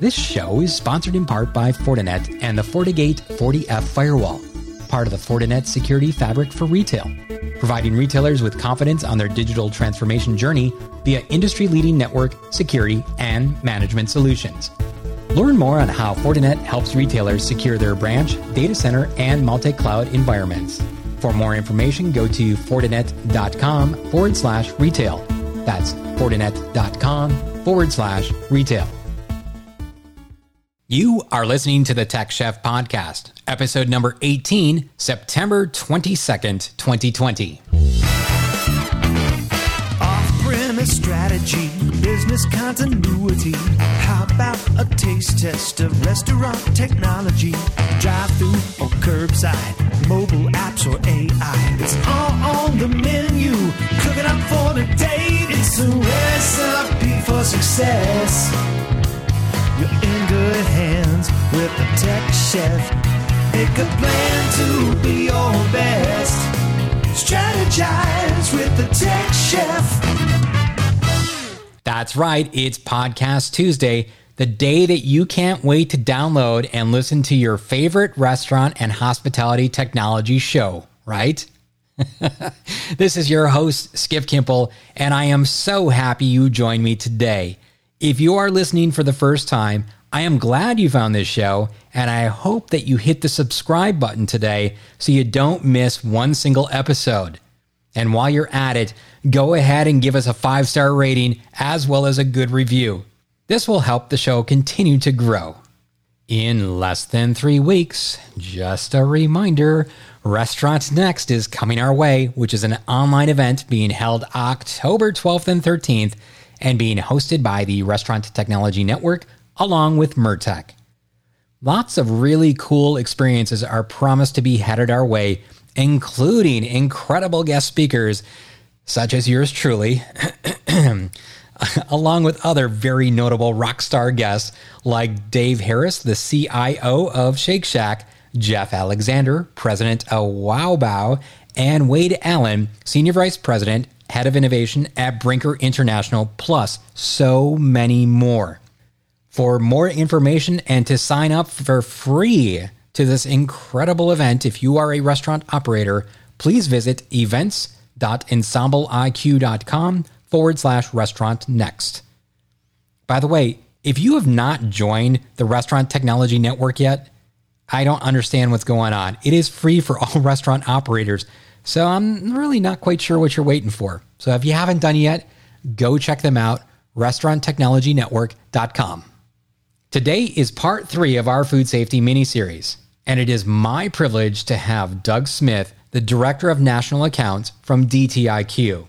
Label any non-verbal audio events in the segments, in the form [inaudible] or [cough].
This show is sponsored in part by Fortinet and the FortiGate 40F firewall, part of the Fortinet security fabric for retail, providing retailers with confidence on their digital transformation journey via industry leading network, security, and management solutions. Learn more on how Fortinet helps retailers secure their branch, data center, and multi cloud environments. For more information, go to Fortinet.com forward slash retail. That's Fortinet.com forward slash retail. You are listening to the Tech Chef Podcast, episode number 18, September 22nd, 2020. Off premise strategy, business continuity. How about a taste test of restaurant technology? Drive through or curbside, mobile apps or AI. It's all on the menu. Cooking up for the day. It's a recipe for success. Good hands with the tech chef. Make a plan to be your best. Strategize with the tech chef. That's right, it's Podcast Tuesday, the day that you can't wait to download and listen to your favorite restaurant and hospitality technology show, right? [laughs] this is your host, Skip Kimpel, and I am so happy you joined me today. If you are listening for the first time, I am glad you found this show, and I hope that you hit the subscribe button today so you don't miss one single episode. And while you're at it, go ahead and give us a five star rating as well as a good review. This will help the show continue to grow. In less than three weeks, just a reminder Restaurant Next is coming our way, which is an online event being held October 12th and 13th and being hosted by the Restaurant Technology Network along with Mertech. Lots of really cool experiences are promised to be headed our way, including incredible guest speakers such as yours truly, [clears throat] along with other very notable rock star guests like Dave Harris, the CIO of Shake Shack, Jeff Alexander, president of Wow Bao, and Wade Allen, senior vice president, head of innovation at Brinker International, plus so many more. For more information and to sign up for free to this incredible event, if you are a restaurant operator, please visit events.ensembleiq.com forward slash restaurant next. By the way, if you have not joined the Restaurant Technology Network yet, I don't understand what's going on. It is free for all [laughs] restaurant operators, so I'm really not quite sure what you're waiting for. So if you haven't done yet, go check them out, restauranttechnologynetwork.com. Today is part three of our food safety mini series, and it is my privilege to have Doug Smith, the Director of National Accounts from DTIQ.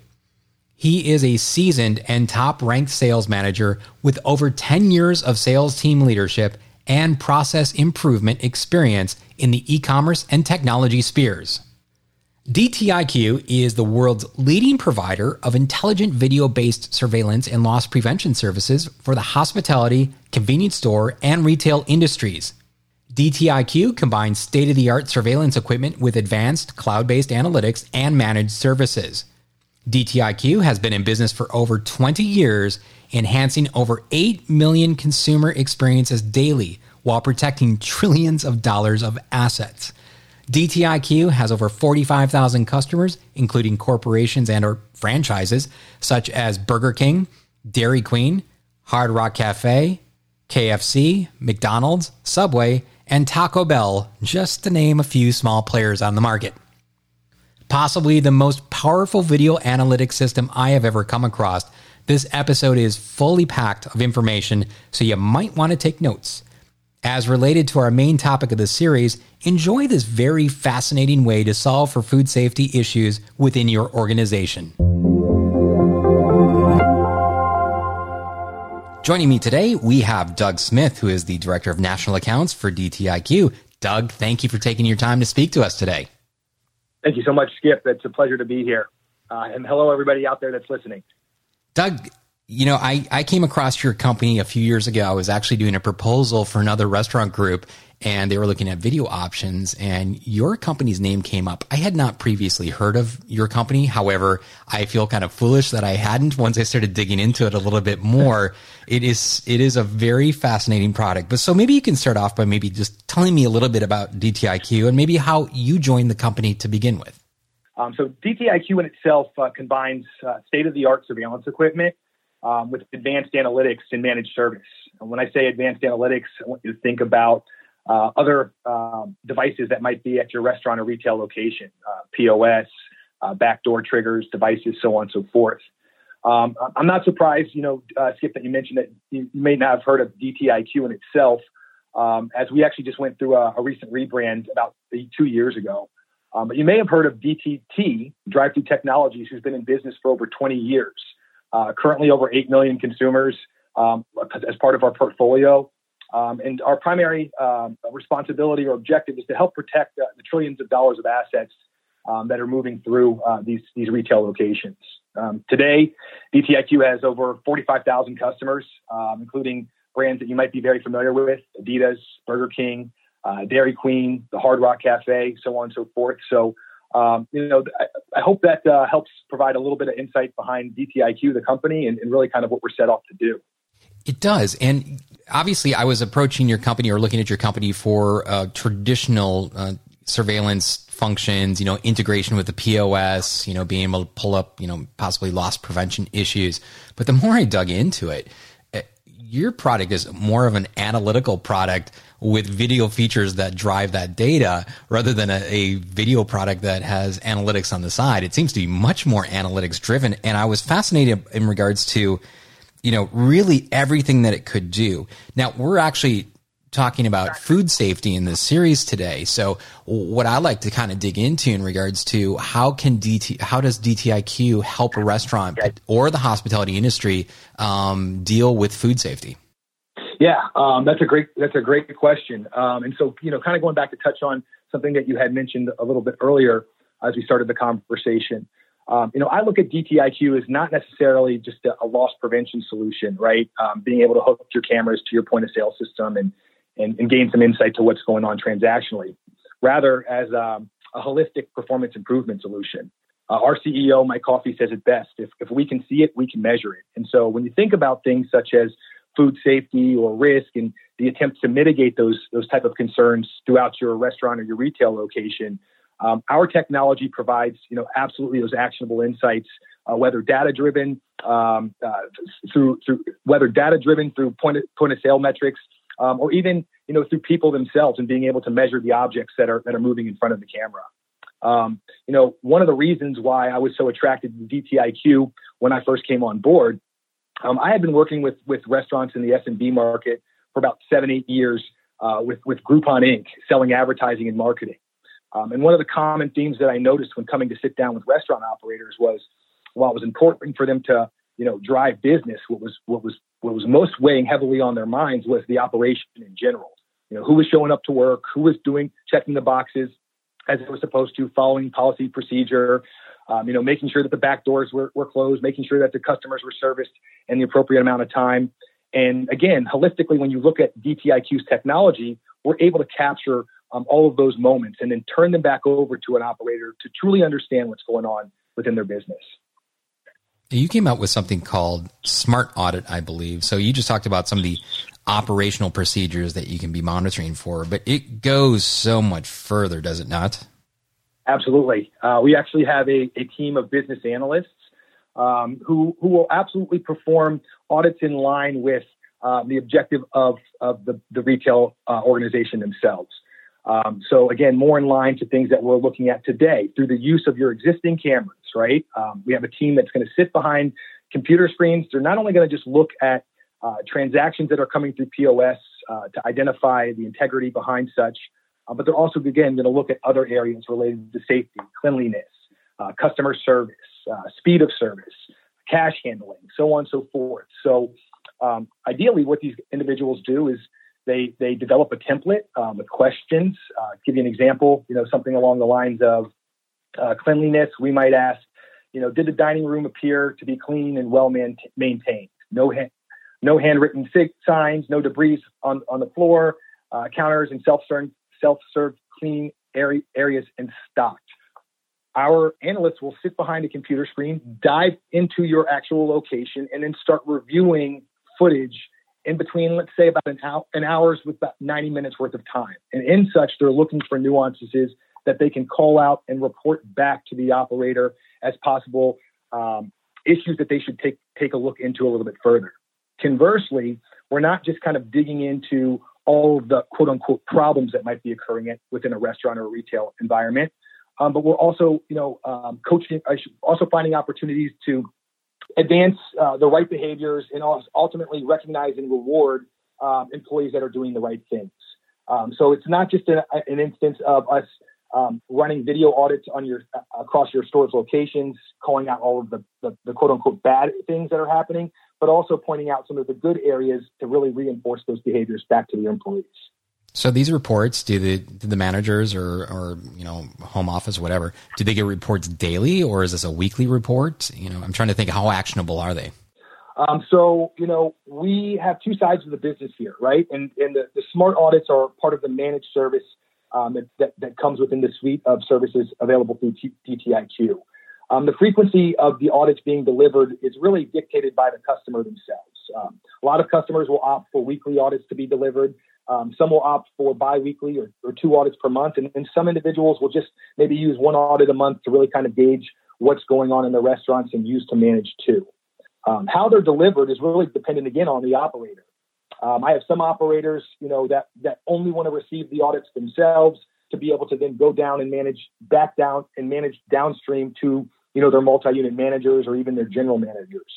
He is a seasoned and top ranked sales manager with over 10 years of sales team leadership and process improvement experience in the e commerce and technology spheres. DTIQ is the world's leading provider of intelligent video based surveillance and loss prevention services for the hospitality, convenience store, and retail industries. DTIQ combines state of the art surveillance equipment with advanced cloud based analytics and managed services. DTIQ has been in business for over 20 years, enhancing over 8 million consumer experiences daily while protecting trillions of dollars of assets. DTIQ has over 45,000 customers, including corporations and or franchises such as Burger King, Dairy Queen, Hard Rock Cafe, KFC, McDonald's, Subway, and Taco Bell, just to name a few small players on the market. Possibly the most powerful video analytics system I have ever come across, this episode is fully packed of information, so you might want to take notes. As related to our main topic of the series, enjoy this very fascinating way to solve for food safety issues within your organization. Joining me today, we have Doug Smith, who is the Director of National Accounts for DTIQ. Doug, thank you for taking your time to speak to us today. Thank you so much, Skip. It's a pleasure to be here. Uh, and hello, everybody out there that's listening. Doug, you know, I, I came across your company a few years ago. I was actually doing a proposal for another restaurant group, and they were looking at video options and your company's name came up. I had not previously heard of your company. However, I feel kind of foolish that I hadn't once I started digging into it a little bit more. [laughs] it is, it is a very fascinating product. But so maybe you can start off by maybe just telling me a little bit about DTIQ and maybe how you joined the company to begin with. Um, so DTIQ in itself uh, combines uh, state-of-the-art surveillance equipment um, with advanced analytics and managed service. And when I say advanced analytics, I want you to think about uh, other um, devices that might be at your restaurant or retail location, uh, POS, uh, backdoor triggers, devices, so on and so forth. Um, I'm not surprised, you know, uh, Skip, that you mentioned that you may not have heard of DTIQ in itself, um, as we actually just went through a, a recent rebrand about two years ago. Um, but you may have heard of DTT, Drive Through Technologies, who's been in business for over 20 years. Uh, currently, over 8 million consumers um, as part of our portfolio. Um, and our primary um, responsibility or objective is to help protect uh, the trillions of dollars of assets um, that are moving through uh, these, these retail locations. Um, today, DTIQ has over 45,000 customers, including brands that you might be very familiar with Adidas, Burger King, uh, Dairy Queen, the Hard Rock Cafe, so on and so forth. So, um, you know, I, I hope that uh, helps provide a little bit of insight behind DTIQ, the company, and, and, really kind of what we're set off to do. It does. And obviously, I was approaching your company or looking at your company for uh, traditional uh, surveillance functions, you know, integration with the POS, you know, being able to pull up, you know, possibly loss prevention issues. But the more I dug into it, your product is more of an analytical product with video features that drive that data rather than a, a, video product that has analytics on the side. It seems to be much more analytics driven. And I was fascinated in regards to, you know, really everything that it could do. Now we're actually talking about food safety in this series today. So what I like to kind of dig into in regards to how can DT, how does DTIQ help a restaurant or the hospitality industry um, deal with food safety? Yeah, um, that's a great that's a great question. Um, and so, you know, kind of going back to touch on something that you had mentioned a little bit earlier as we started the conversation. Um, you know, I look at DTIQ as not necessarily just a, a loss prevention solution, right? Um, being able to hook your cameras to your point of sale system and, and, and gain some insight to what's going on transactionally, rather as um, a holistic performance improvement solution. Uh, our CEO, Mike Coffey, says it best: if, if we can see it, we can measure it. And so, when you think about things such as food safety or risk and the attempt to mitigate those those type of concerns throughout your restaurant or your retail location. Um, our technology provides, you know, absolutely those actionable insights, uh, whether data driven um, uh, through through whether data driven through point of, point of sale metrics, um, or even you know through people themselves and being able to measure the objects that are that are moving in front of the camera. Um, you know, one of the reasons why I was so attracted to DTIQ when I first came on board um, I had been working with with restaurants in the SMB market for about seven, eight years uh, with with Groupon Inc. selling advertising and marketing. Um, and one of the common themes that I noticed when coming to sit down with restaurant operators was, while it was important for them to you know drive business, what was what was what was most weighing heavily on their minds was the operation in general. You know, who was showing up to work, who was doing checking the boxes as it was supposed to, following policy procedure, um, you know, making sure that the back doors were, were closed, making sure that the customers were serviced in the appropriate amount of time. And again, holistically, when you look at DTIQ's technology, we're able to capture um, all of those moments and then turn them back over to an operator to truly understand what's going on within their business. You came out with something called Smart Audit, I believe. So you just talked about some of the operational procedures that you can be monitoring for, but it goes so much further, does it not? Absolutely. Uh, we actually have a, a, team of business analysts um, who, who will absolutely perform audits in line with uh, the objective of, of the, the retail uh, organization themselves. Um, so, again, more in line to things that we're looking at today through the use of your existing cameras, right? Um, we have a team that's going to sit behind computer screens. They're not only going to just look at uh, transactions that are coming through POS uh, to identify the integrity behind such, uh, but they're also, again, going to look at other areas related to safety, cleanliness, uh, customer service, uh, speed of service, cash handling, so on and so forth. So, um, ideally, what these individuals do is they they develop a template um, with questions. Uh, give you an example, you know, something along the lines of uh, cleanliness. We might ask, you know, did the dining room appear to be clean and well man- maintained? No hand, no handwritten signs, no debris on on the floor uh, counters and self-serve self-serve cleaning area, areas and stocked. Our analysts will sit behind a computer screen, dive into your actual location, and then start reviewing footage in between, let's say, about an, hour, an hour's with about 90 minutes worth of time. And in such, they're looking for nuances that they can call out and report back to the operator as possible um, issues that they should take take a look into a little bit further. Conversely, we're not just kind of digging into all the quote unquote problems that might be occurring at, within a restaurant or a retail environment. Um, but we're also, you know, um, coaching, also finding opportunities to advance uh, the right behaviors and ultimately recognize and reward um, employees that are doing the right things. Um, so it's not just a, an instance of us um, running video audits on your uh, across your store's locations, calling out all of the, the, the quote unquote bad things that are happening, but also pointing out some of the good areas to really reinforce those behaviors back to the employees. So these reports, do the do the managers or or you know home office whatever, do they get reports daily or is this a weekly report? You know, I'm trying to think how actionable are they? Um, so you know we have two sides of the business here, right? And and the, the smart audits are part of the managed service um, that, that, comes within the suite of services available through DTIQ. Um, the frequency of the audits being delivered is really dictated by the customer themselves. Um, a lot of customers will opt for weekly audits to be delivered. Um, some will opt for biweekly or, or two audits per month, and, and, some individuals will just maybe use one audit a month to really kind of gauge what's going on in the restaurants and use to manage two. Um, how they're delivered is really dependent again on the operator. Um, I have some operators, you know, that that only want to receive the audits themselves to be able to then go down and manage back down and manage downstream to you know their multi-unit managers or even their general managers.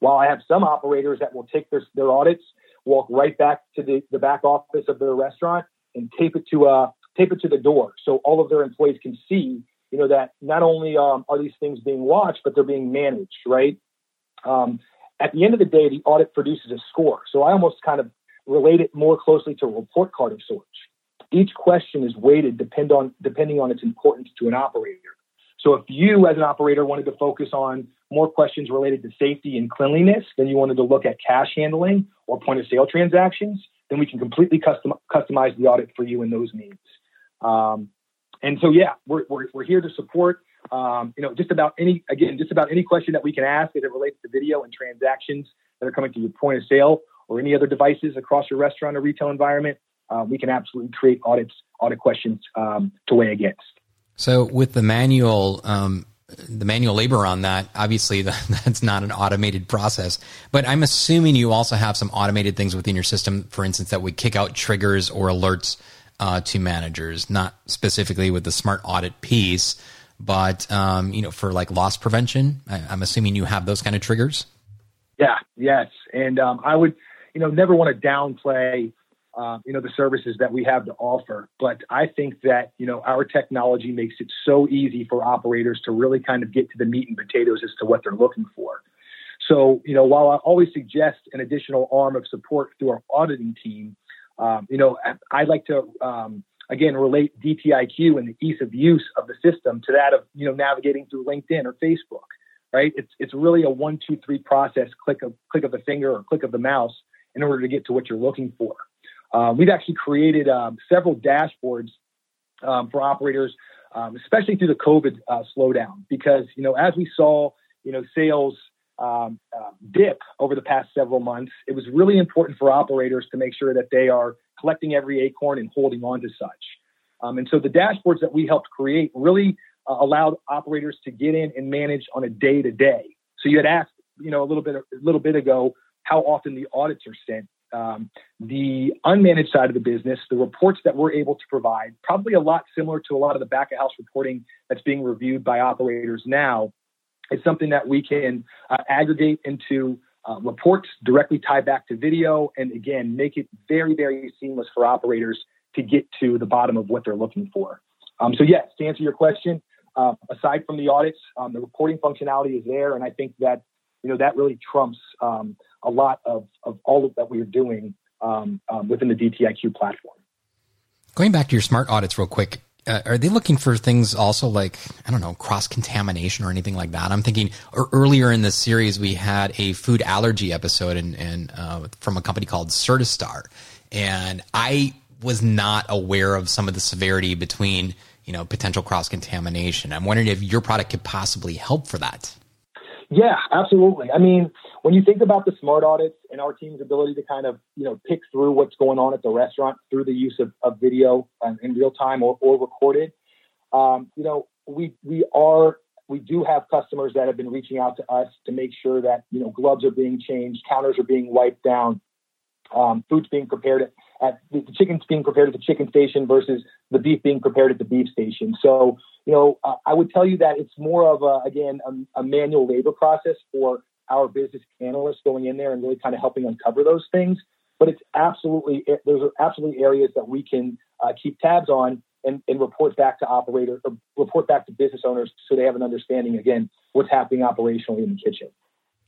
While I have some operators that will take their their audits, walk right back to the, the back office of their restaurant and tape it to uh tape it to the door so all of their employees can see you know that not only um, are these things being watched but they're being managed right um, at the end of the day, the audit produces a score. So I almost kind of relate it more closely to a report card of sorts. Each question is weighted depend on, depending on its importance to an operator. So if you, as an operator, wanted to focus on more questions related to safety and cleanliness, then you wanted to look at cash handling or point of sale transactions, then we can completely custom, customize the audit for you in those needs. Um, and so, yeah, we're, we're, we're here to support um, you know, just about any, again, just about any question that we can ask as it relates to video and transactions that are coming to your point of sale or any other devices across your restaurant or retail environment, uh, we can absolutely create audits, audit questions um, to weigh against. So with the manual, um, the manual labor on that, obviously [laughs] that's not an automated process, but I'm assuming you also have some automated things within your system, for instance, that would kick out triggers or alerts uh, to managers, not specifically with the smart audit piece, but um, you know, for like loss prevention, I, am assuming you have those kind of triggers. Yeah. Yes. And um, I would, you know, never want to downplay, uh, you know, the services that we have to offer. But I think that you know our technology makes it so easy for operators to really kind of get to the meat and potatoes as to what they're looking for. So, you know, while I always suggest an additional arm of support through our auditing team, um, you know, I like to um, again relate DTIQ and the ease of use of the system to that of you know navigating through LinkedIn or Facebook. Right? It's it's really a one two three process. Click of click of the finger or click of the mouse in order to get to what you're looking for. Um, we've actually created um, several dashboards um, for operators, um, especially through the COVID uh, slowdown, because you know as we saw you know sales uh, dip over the past several months, it was really important for operators to make sure that they are collecting every acorn and holding on to such. And so the dashboards that we helped create really uh, allowed operators to get in and manage on a day to day. So you had asked, you know, a little bit a little bit ago how often the audits are sent. Um, the unmanaged side of the business, the reports that we're able to provide, probably a lot similar to a lot of the back of house reporting that's being reviewed by operators now, is something that we can uh, aggregate into uh, reports directly tie back to video, and again, make it very, very seamless for operators to get to the bottom of what they're looking for. Um, so, yes, to answer your question, uh, aside from the audits, um, the reporting functionality is there, and I think that you know that really trumps um, a lot of, of all of that we are doing um, um, within the DTIQ platform. Going back to your smart audits, real quick, uh, are they looking for things also like I don't know cross contamination or anything like that? I'm thinking earlier in the series we had a food allergy episode and, and uh, from a company called Certistar, and I was not aware of some of the severity between you know potential cross contamination. I'm wondering if your product could possibly help for that. Yeah, absolutely. I mean, when you think about the smart audits and our team's ability to kind of you know pick through what's going on at the restaurant through the use of, of video um, in real time or, or recorded, um, you know, we we are we do have customers that have been reaching out to us to make sure that you know gloves are being changed, counters are being wiped down, um, food's being prepared at, the chicken's being prepared at the chicken station versus the beef being prepared at the beef station. So you know, uh, I would tell you that it's more of a, again a, a manual labor process for our business analysts going in there and really kind of helping uncover those things. But it's absolutely those are absolutely areas that we can uh, keep tabs on and, and report back to operator or report back to business owners so they have an understanding again what's happening operationally in the kitchen.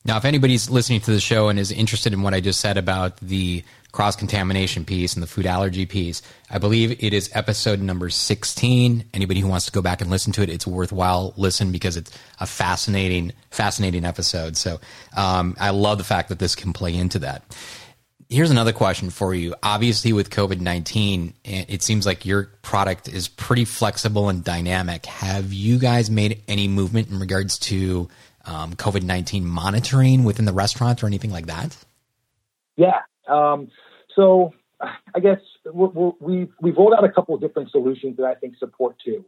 Now, if anybody's listening to the show and is interested in what I just said about the cross contamination piece and the food allergy piece, I believe it is episode number 16. Anybody who wants to go back and listen to it, it's worthwhile listen because it's a fascinating, fascinating episode. So um, I love the fact that this can play into that. Here's another question for you. Obviously, with COVID 19, it seems like your product is pretty flexible and dynamic. Have you guys made any movement in regards to um, COVID 19 monitoring within the restaurant or anything like that? Yeah. Um, so I guess we have we've, we've rolled out a couple of different solutions that I think support too.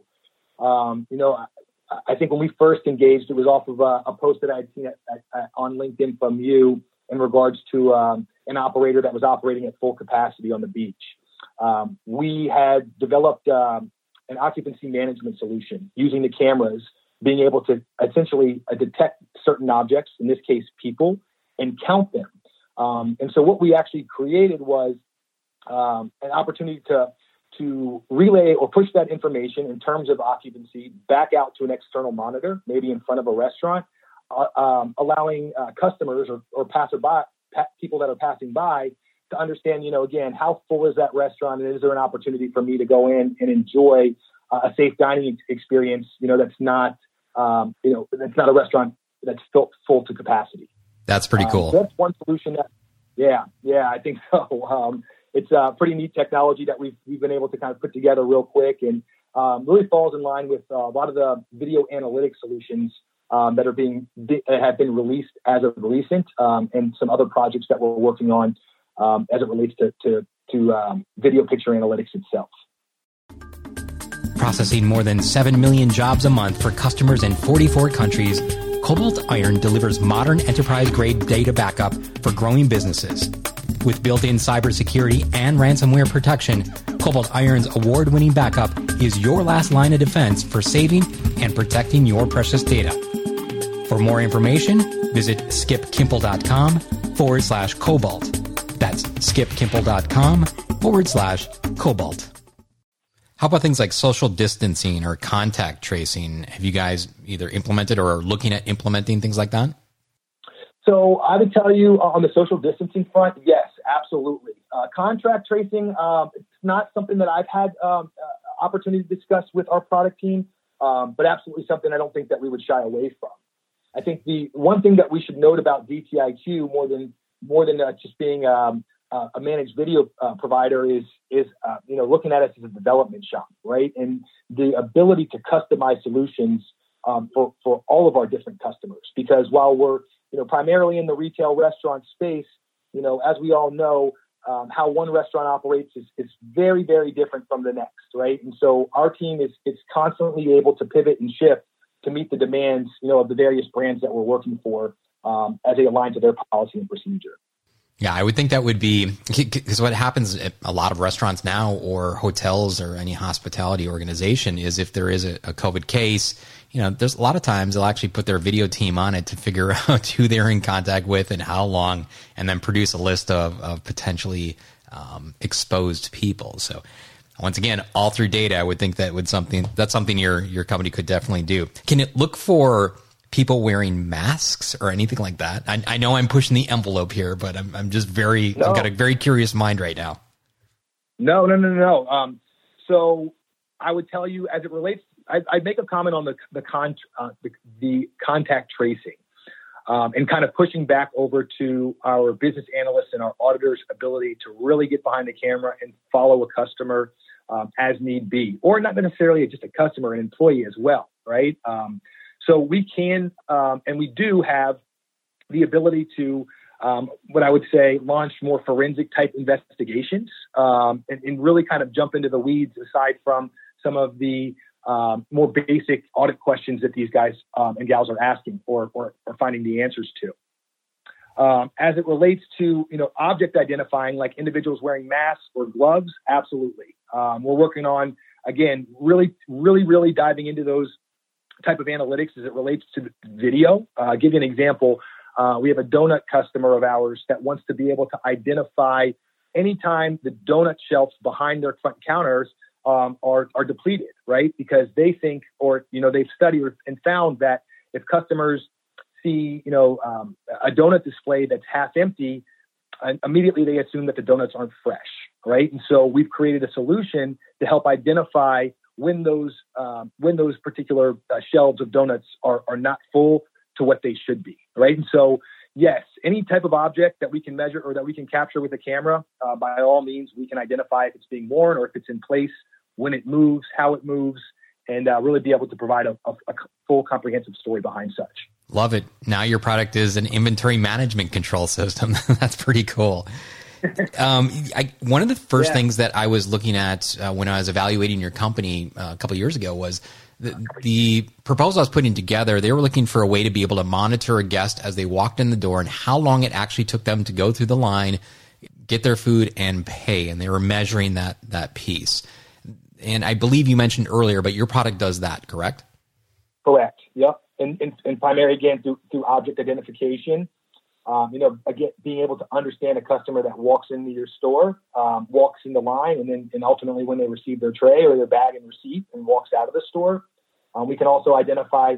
Um, you know, I, I, think when we first engaged, it was off of a, a post that I had seen at, at, on LinkedIn from you in regards to um, an operator that was operating at full capacity on the beach. Um, we had developed um, an occupancy management solution using the cameras, being able to essentially uh, detect certain objects, in this case, people, and count them. Um, and so what we actually created was um, an opportunity to to relay or push that information in terms of occupancy back out to an external monitor, maybe in front of a restaurant, uh, um, allowing uh, customers or, or passerby, pa- people that are passing by to understand, you know, again, how full is that restaurant and is there an opportunity for me to go in and enjoy uh, a safe dining experience, you know, that's not, um, you know, it's not a restaurant that's full, full to capacity. That's pretty cool. Um, that's one solution that, yeah, yeah, I think [laughs] so. Um, it's a pretty neat technology that we've, we've been able to kind of put together real quick and um, really falls in line with uh, a lot of the video analytics solutions um, that are being have been released as of recent, um, and some other projects that we're working on um, as it relates to to, to um, video picture analytics itself. Processing more than 7 million jobs a month for customers in 44 countries, Cobalt Iron delivers modern enterprise grade data backup for growing businesses. With built in cybersecurity and ransomware protection, Cobalt Iron's award winning backup is your last line of defense for saving and protecting your precious data. For more information, visit skipkimpel.com forward slash cobalt. That's skipkimpel.com forward slash cobalt. How about things like social distancing or contact tracing? Have you guys either implemented or are looking at implementing things like that? So I would tell you uh, on the social distancing front, yes, absolutely. Uh, contract tracing, um, it's not something that I've had um, uh, opportunity to discuss with our product team, um, but absolutely something I don't think that we would shy away from. I think the one thing that we should note about DTIQ more than more than uh, just being um, uh, a managed video uh, provider is is uh, you know looking at us as a development shop, right? And the ability to customize solutions um, for for all of our different customers. Because while we're you know primarily in the retail restaurant space, you know as we all know. Um, how one restaurant operates is, is very, very different from the next, right? And so our team is is constantly able to pivot and shift to meet the demands, you know, of the various brands that we're working for um, as they align to their policy and procedure. Yeah, I would think that would be because what happens at a lot of restaurants now, or hotels, or any hospitality organization, is if there is a, a, COVID case, you know, there's a lot of times they'll actually put their video team on it to figure [laughs] out who they're in contact with and how long, and then produce a list of, of potentially um, exposed people. So once again, all through data, I would think that would something that's something your your company could definitely do. Can it look for people wearing masks or anything like that? I, I know I'm pushing the envelope here, but I'm I'm just very no. I've got a very curious mind right now. No, no, no, no. Um, so I would tell you as it relates, I, would make a comment on the the con uh, the, the contact tracing. um, and kind of pushing back over to our business analysts and our auditors' ability to really get behind the camera and follow a customer um, as need be, or not necessarily just a customer, an employee as well, right? Um, so we can um, and we do have the ability to um, what I would say launch more forensic type investigations um, and, and, really kind of jump into the weeds aside from some of the um, more basic audit questions that these guys um, and gals are asking or, or, or, finding the answers to. Um, as it relates to you know object identifying, like individuals wearing masks or gloves, absolutely. Um, we're working on again really, really, really diving into those type of analytics as it relates to video. Uh, give you an example. Uh, we have a donut customer of ours that wants to be able to identify anytime the donut shelves behind their front counters um, are are depleted, right? Because they think, or you know, they've studied and found that if customers see, you know, um, a donut display that's half empty, uh, immediately they assume that the donuts aren't fresh, right? And so we've created a solution to help identify when those um, when those particular uh, shelves of donuts are are not full to what they should be, right? And so yes, any type of object that we can measure or that we can capture with a camera, uh, by all means, we can identify if it's being worn or if it's in place, when it moves, how it moves, and uh, really be able to provide a, a, a, full comprehensive story behind such. Love it. Now your product is an inventory management control system. [laughs] That's pretty cool. Um, I, one of the first yeah. things that I was looking at uh, when I was evaluating your company uh, a couple years ago was the, the, proposal I was putting together. They were looking for a way to be able to monitor a guest as they walked in the door and how long it actually took them to go through the line, get their food, and pay. And they were measuring that that piece. And I believe you mentioned earlier, but your product does that, correct? Correct. Yep. And, and, and primarily again through through object identification um, you know, again, being able to understand a customer that walks into your store, um, walks in the line, and then and ultimately when they receive their tray or their bag and receipt and walks out of the store. Um, we can also identify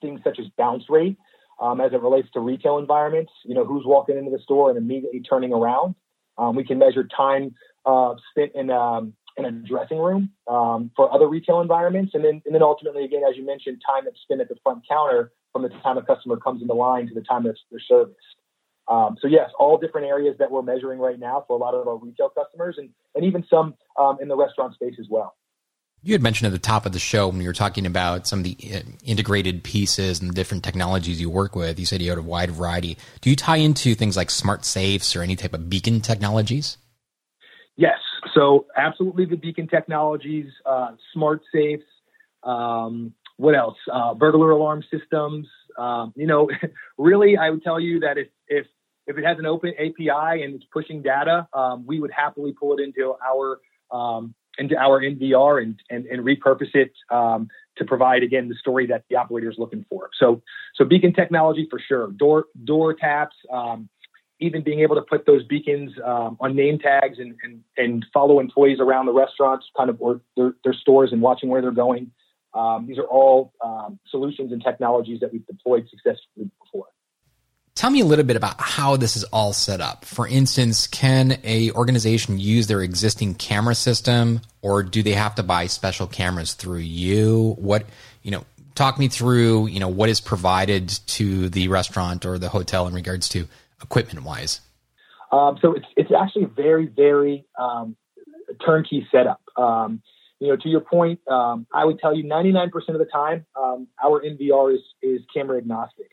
things such as bounce rate um, as it relates to retail environments. You know, who's walking into the store and immediately turning around. Um, we can measure time uh, spent in um, in a dressing room for other retail environments, and then and then ultimately, again, as you mentioned, time that's spent at the front counter from the time a customer comes in the line to the time that they're serviced. Um, so yes, all different areas that we're measuring right now for a lot of our retail customers and, and even some um, in the restaurant space as well. You had mentioned at the top of the show when you were talking about some of the uh, integrated pieces and the different technologies you work with. You said you had a wide variety. Do you tie into things like smart safes or any type of beacon technologies? Yes. So absolutely the beacon technologies, uh, smart safes, um, what else? Uh, burglar alarm systems. Um, you know, [laughs] really, I would tell you that if if if it has an open API and it's pushing data, um, we would happily pull it into our um, into our NVR and and, and repurpose it um, to provide again the story that the operator is looking for. So so beacon technology for sure. Door door taps. Um, even being able to put those beacons um, on name tags and, and, and follow employees around the restaurants, kind of or their, their stores and watching where they're going. Um, these are all um, solutions and technologies that we've deployed successfully before. Tell me a little bit about how this is all set up. For instance, can a organization use their existing camera system, or do they have to buy special cameras through you? What you know, talk me through you know what is provided to the restaurant or the hotel in regards to equipment wise. Um, so it's it's actually very very um, turnkey setup. Um, you know, to your point, um, I would tell you 99% of the time, um, our NVR is, is camera agnostic.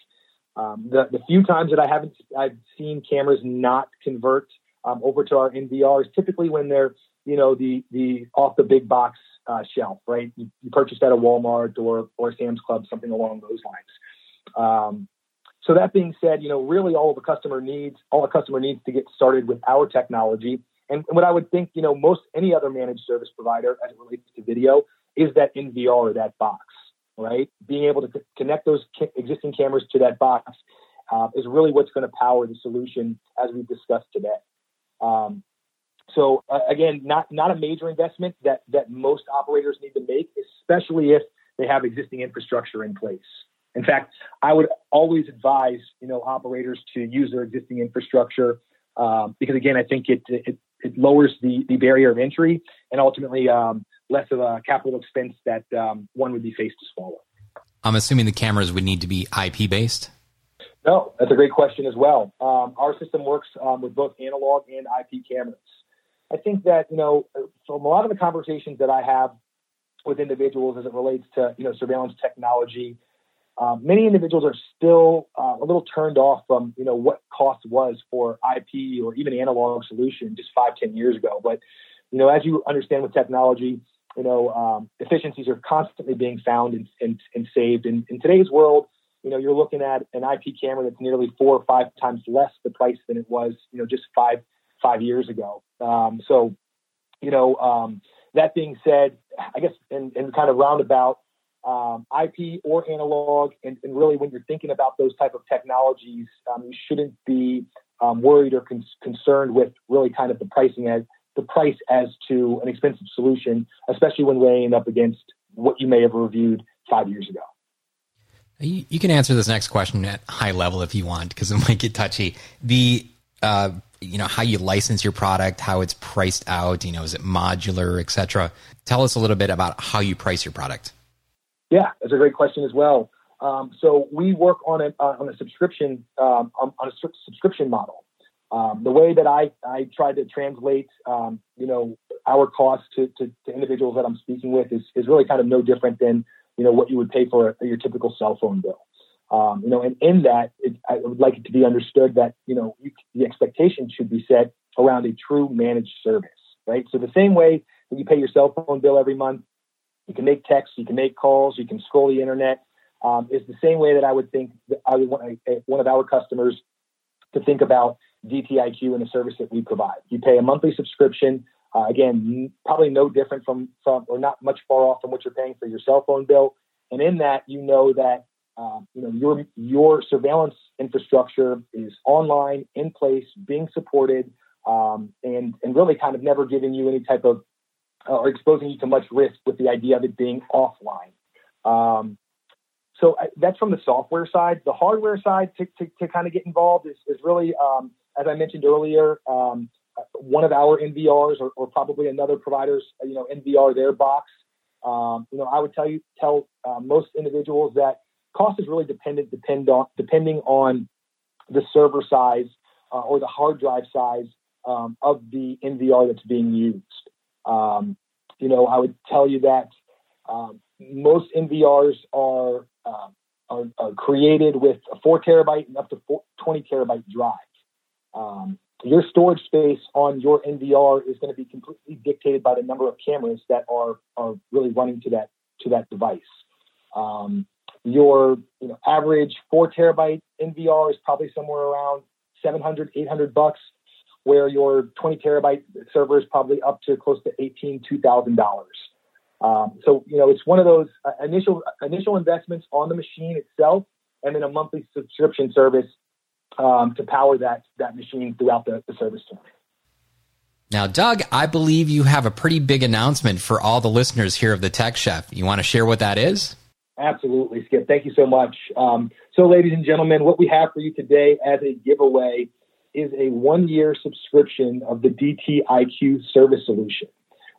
Um, the, the few times that I haven't, I've seen cameras not convert um, over to our NVR is typically when they're, you know, the, the off the big box uh, shelf, right? You, you purchased at a Walmart or, or Sam's Club, something along those lines. Um, so that being said, you know, really all the customer needs, all the customer needs to get started with our technology and what I would think, you know, most any other managed service provider as it relates to video is that NVR or that box, right? Being able to connect those existing cameras to that box uh, is really what's going to power the solution as we've discussed today. Um, so uh, again, not not a major investment that that most operators need to make, especially if they have existing infrastructure in place. In fact, I would always advise you know operators to use their existing infrastructure um, because again, I think it, it it lowers the, the barrier of entry and ultimately um, less of a capital expense that um, one would be faced to swallow. I'm assuming the cameras would need to be IP based. No, that's a great question as well. Um, our system works um, with both analog and IP cameras. I think that you know from a lot of the conversations that I have with individuals as it relates to you know surveillance technology, um, many individuals are still uh, a little turned off from you know what cost was for IP or even analog solution just five ten years ago. But you know as you understand with technology, you know um, efficiencies are constantly being found and, and, and saved. And in today's world, you know you're looking at an IP camera that's nearly four or five times less the price than it was you know just five five years ago. Um, so you know um, that being said, I guess in, in kind of roundabout um, IP or analog, and, and, really when you're thinking about those type of technologies, um, you shouldn't be um, worried or con- concerned with really kind of the pricing as the price as to an expensive solution, especially when weighing up against what you may have reviewed five years ago. You, you can answer this next question at high level if you want, because it [laughs] might get touchy. The uh, you know how you license your product, how it's priced out. You know, is it modular, etc. Tell us a little bit about how you price your product. Yeah, that's a great question as well. Um, so we work on a uh, on a subscription um, on, a subscription model. Um, the way that I I try to translate um, you know our costs to, to, to, individuals that I'm speaking with is is really kind of no different than you know what you would pay for your typical cell phone bill. Um, you know, and in that, it, I would like it to be understood that you know you, the expectation should be set around a true managed service, right? So the same way that you pay your cell phone bill every month, you can make texts, you can make calls, you can scroll the internet. Um, is the same way that I would think that I would want a, one of our customers to think about DTIQ and the service that we provide. You pay a monthly subscription. Uh, again, probably no different from, from or not much far off from what you're paying for your cell phone bill. And in that, you know that um, you know your your surveillance infrastructure is online, in place, being supported, um, and and really kind of never giving you any type of uh, or exposing you to much risk with the idea of it being offline. Um, so I, that's from the software side. The hardware side to, to, to kind of get involved is, is really, um, as I mentioned earlier, um, one of our NVRs or, or, probably another provider's, you know, NVR their box. Um, you know, I would tell you tell uh, most individuals that cost is really dependent depend on depending on the server size uh, or the hard drive size um, of the NVR that's being used. Um, you know, I would tell you that um, most NVRs are, uh, are, are created with a four terabyte and up to four, 20 terabyte drive. Um, your storage space on your NVR is going to be completely dictated by the number of cameras that are are really running to that to that device. Um, your you know, average four terabyte NVR is probably somewhere around 700, 800 bucks where your 20 terabyte server is probably up to close to 18, $2,000. Um, so, you know, it's one of those uh, initial initial investments on the machine itself, and then a monthly subscription service um, to power that that machine throughout the, the service term. Now, Doug, I believe you have a pretty big announcement for all the listeners here of the Tech Chef. You want to share what that is? Absolutely, Skip. Thank you so much. Um, so, ladies and gentlemen, what we have for you today as a giveaway is a one year subscription of the DTIQ service solution,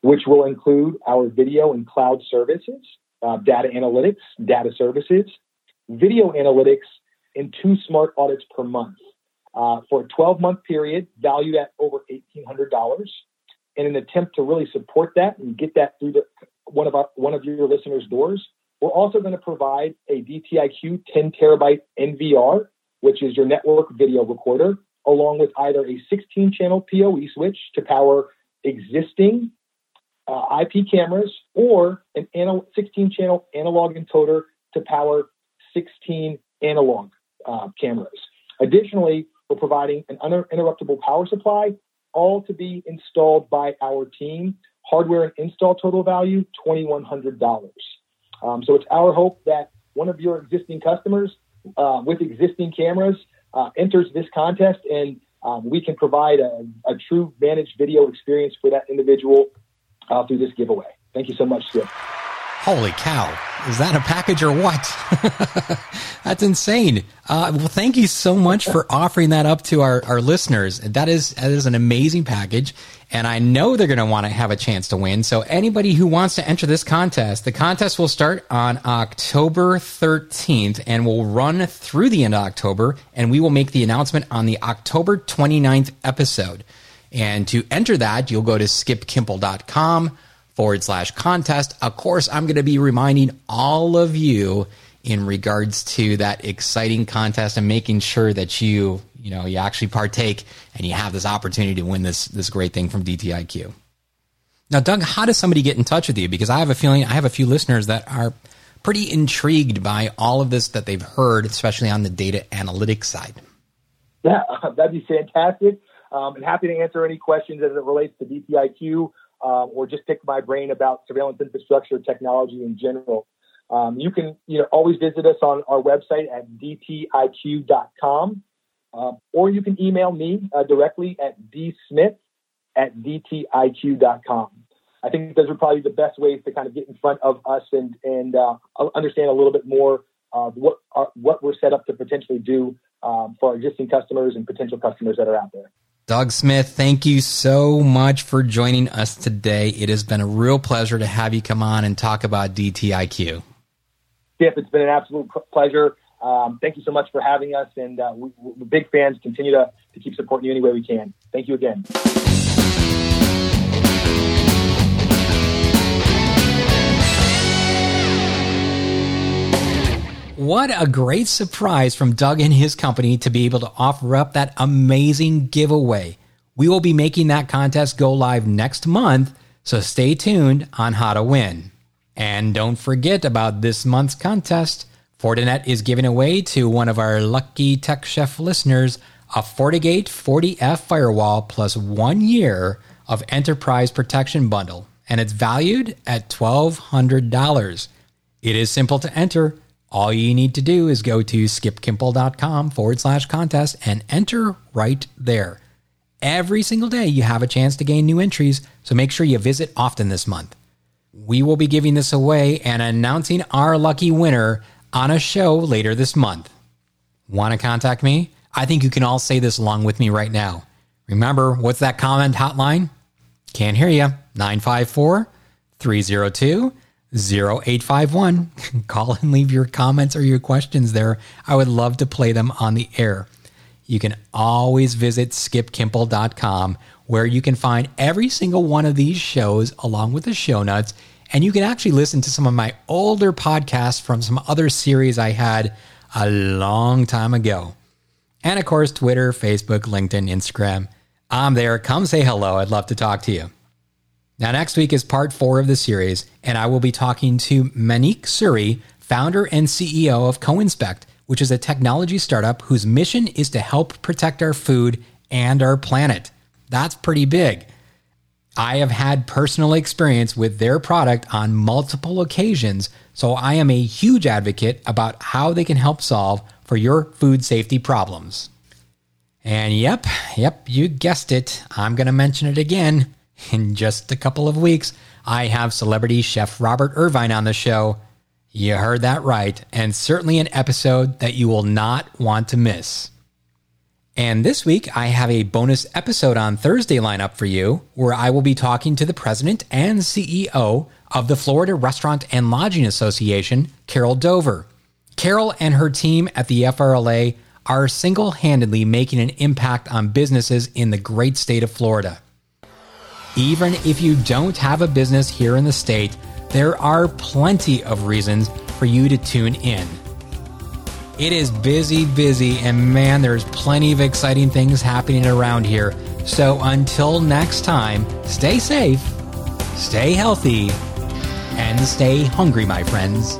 which will include our video and cloud services, uh, data analytics, data services, video analytics, and two smart audits per month uh, for a 12 month period valued at over $1,800. In an attempt to really support that and get that through the, one of our, one of your listeners' doors, we're also going to provide a DTIQ 10 terabyte NVR, which is your network video recorder, along with either a 16 channel PoE switch to power existing uh, IP cameras or an 16 channel analog encoder to power 16 analog uh, cameras. Additionally, we're providing an uninterruptible power supply, all to be installed by our team. Hardware and install total value $2,100. Um, so it's our hope that one of your existing customers uh, with existing cameras uh, enters this contest, and um, we can provide a, a, true managed video experience for that individual uh, through this giveaway. Thank you so much, Skip. Holy cow! Is that a package or what? [laughs] That's insane. Uh, well, thank you so much for offering that up to our, our listeners. That is that is an amazing package, and I know they're going to want to have a chance to win. So anybody who wants to enter this contest, the contest will start on October 13th and will run through the end of October, and we will make the announcement on the October 29th episode. And to enter that, you'll go to skipkimpel.com forward slash contest. Of course, I'm going to be reminding all of you in regards to that exciting contest and making sure that you, you know, you actually partake and you have this opportunity to win this, this great thing from DTIQ. Now, Doug, how does somebody get in touch with you? Because I have a feeling I have a few listeners that are pretty intrigued by all of this that they've heard, especially on the data analytics side. Yeah, [laughs] that'd be fantastic. Um, and happy to answer any questions as it relates to DTIQ um, or just pick my brain about surveillance infrastructure technology in general. Um, you can you know always visit us on our website at dtiq.com, um, or you can email me uh, directly at dsmith at dtiq.com. I think those are probably the best ways to kind of get in front of us and and uh, understand a little bit more what are, what we're set up to potentially do um, for our existing customers and potential customers that are out there. Doug Smith, thank you so much for joining us today. It has been a real pleasure to have you come on and talk about DTIQ. Skip, it's been an absolute pleasure. Um, thank you so much for having us, and uh, we, are big fans. Continue to, to keep supporting you any way we can. Thank you again. What a great surprise from Doug and his company to be able to offer up that amazing giveaway. We will be making that contest go live next month, so stay tuned on how to win. And don't forget about this month's contest. Fortinet is giving away to one of our lucky Tech Chef listeners a FortiGate 40F firewall plus one year of enterprise protection bundle, and it's valued at $1,200. It is simple to enter. All you need to do is go to skipkimpel.com forward slash contest and enter right there. Every single day, you have a chance to gain new entries, so make sure you visit often this month. We will be giving this away and announcing our lucky winner on a show later this month. Want to contact me? I think you can all say this along with me right now. Remember, what's that comment hotline? Can't hear you. 954 302 0851. [laughs] Call and leave your comments or your questions there. I would love to play them on the air. You can always visit skipkimpel.com where you can find every single one of these shows along with the show notes. And you can actually listen to some of my older podcasts from some other series I had a long time ago. And of course, Twitter, Facebook, LinkedIn, Instagram. I'm there. Come say hello. I'd love to talk to you. Now, next week is part four of the series, and I will be talking to Manik Suri, founder and CEO of CoInspect, which is a technology startup whose mission is to help protect our food and our planet. That's pretty big. I have had personal experience with their product on multiple occasions, so I am a huge advocate about how they can help solve for your food safety problems. And yep, yep, you guessed it. I'm going to mention it again in just a couple of weeks, I have celebrity chef Robert Irvine on the show. You heard that right, and certainly an episode that you will not want to miss. And this week, I have a bonus episode on Thursday lineup for you, where I will be talking to the president and CEO of the Florida Restaurant and Lodging Association, Carol Dover. Carol and her team at the FRLA are single handedly making an impact on businesses in the great state of Florida. Even if you don't have a business here in the state, there are plenty of reasons for you to tune in. It is busy, busy, and man, there's plenty of exciting things happening around here. So until next time, stay safe, stay healthy, and stay hungry, my friends.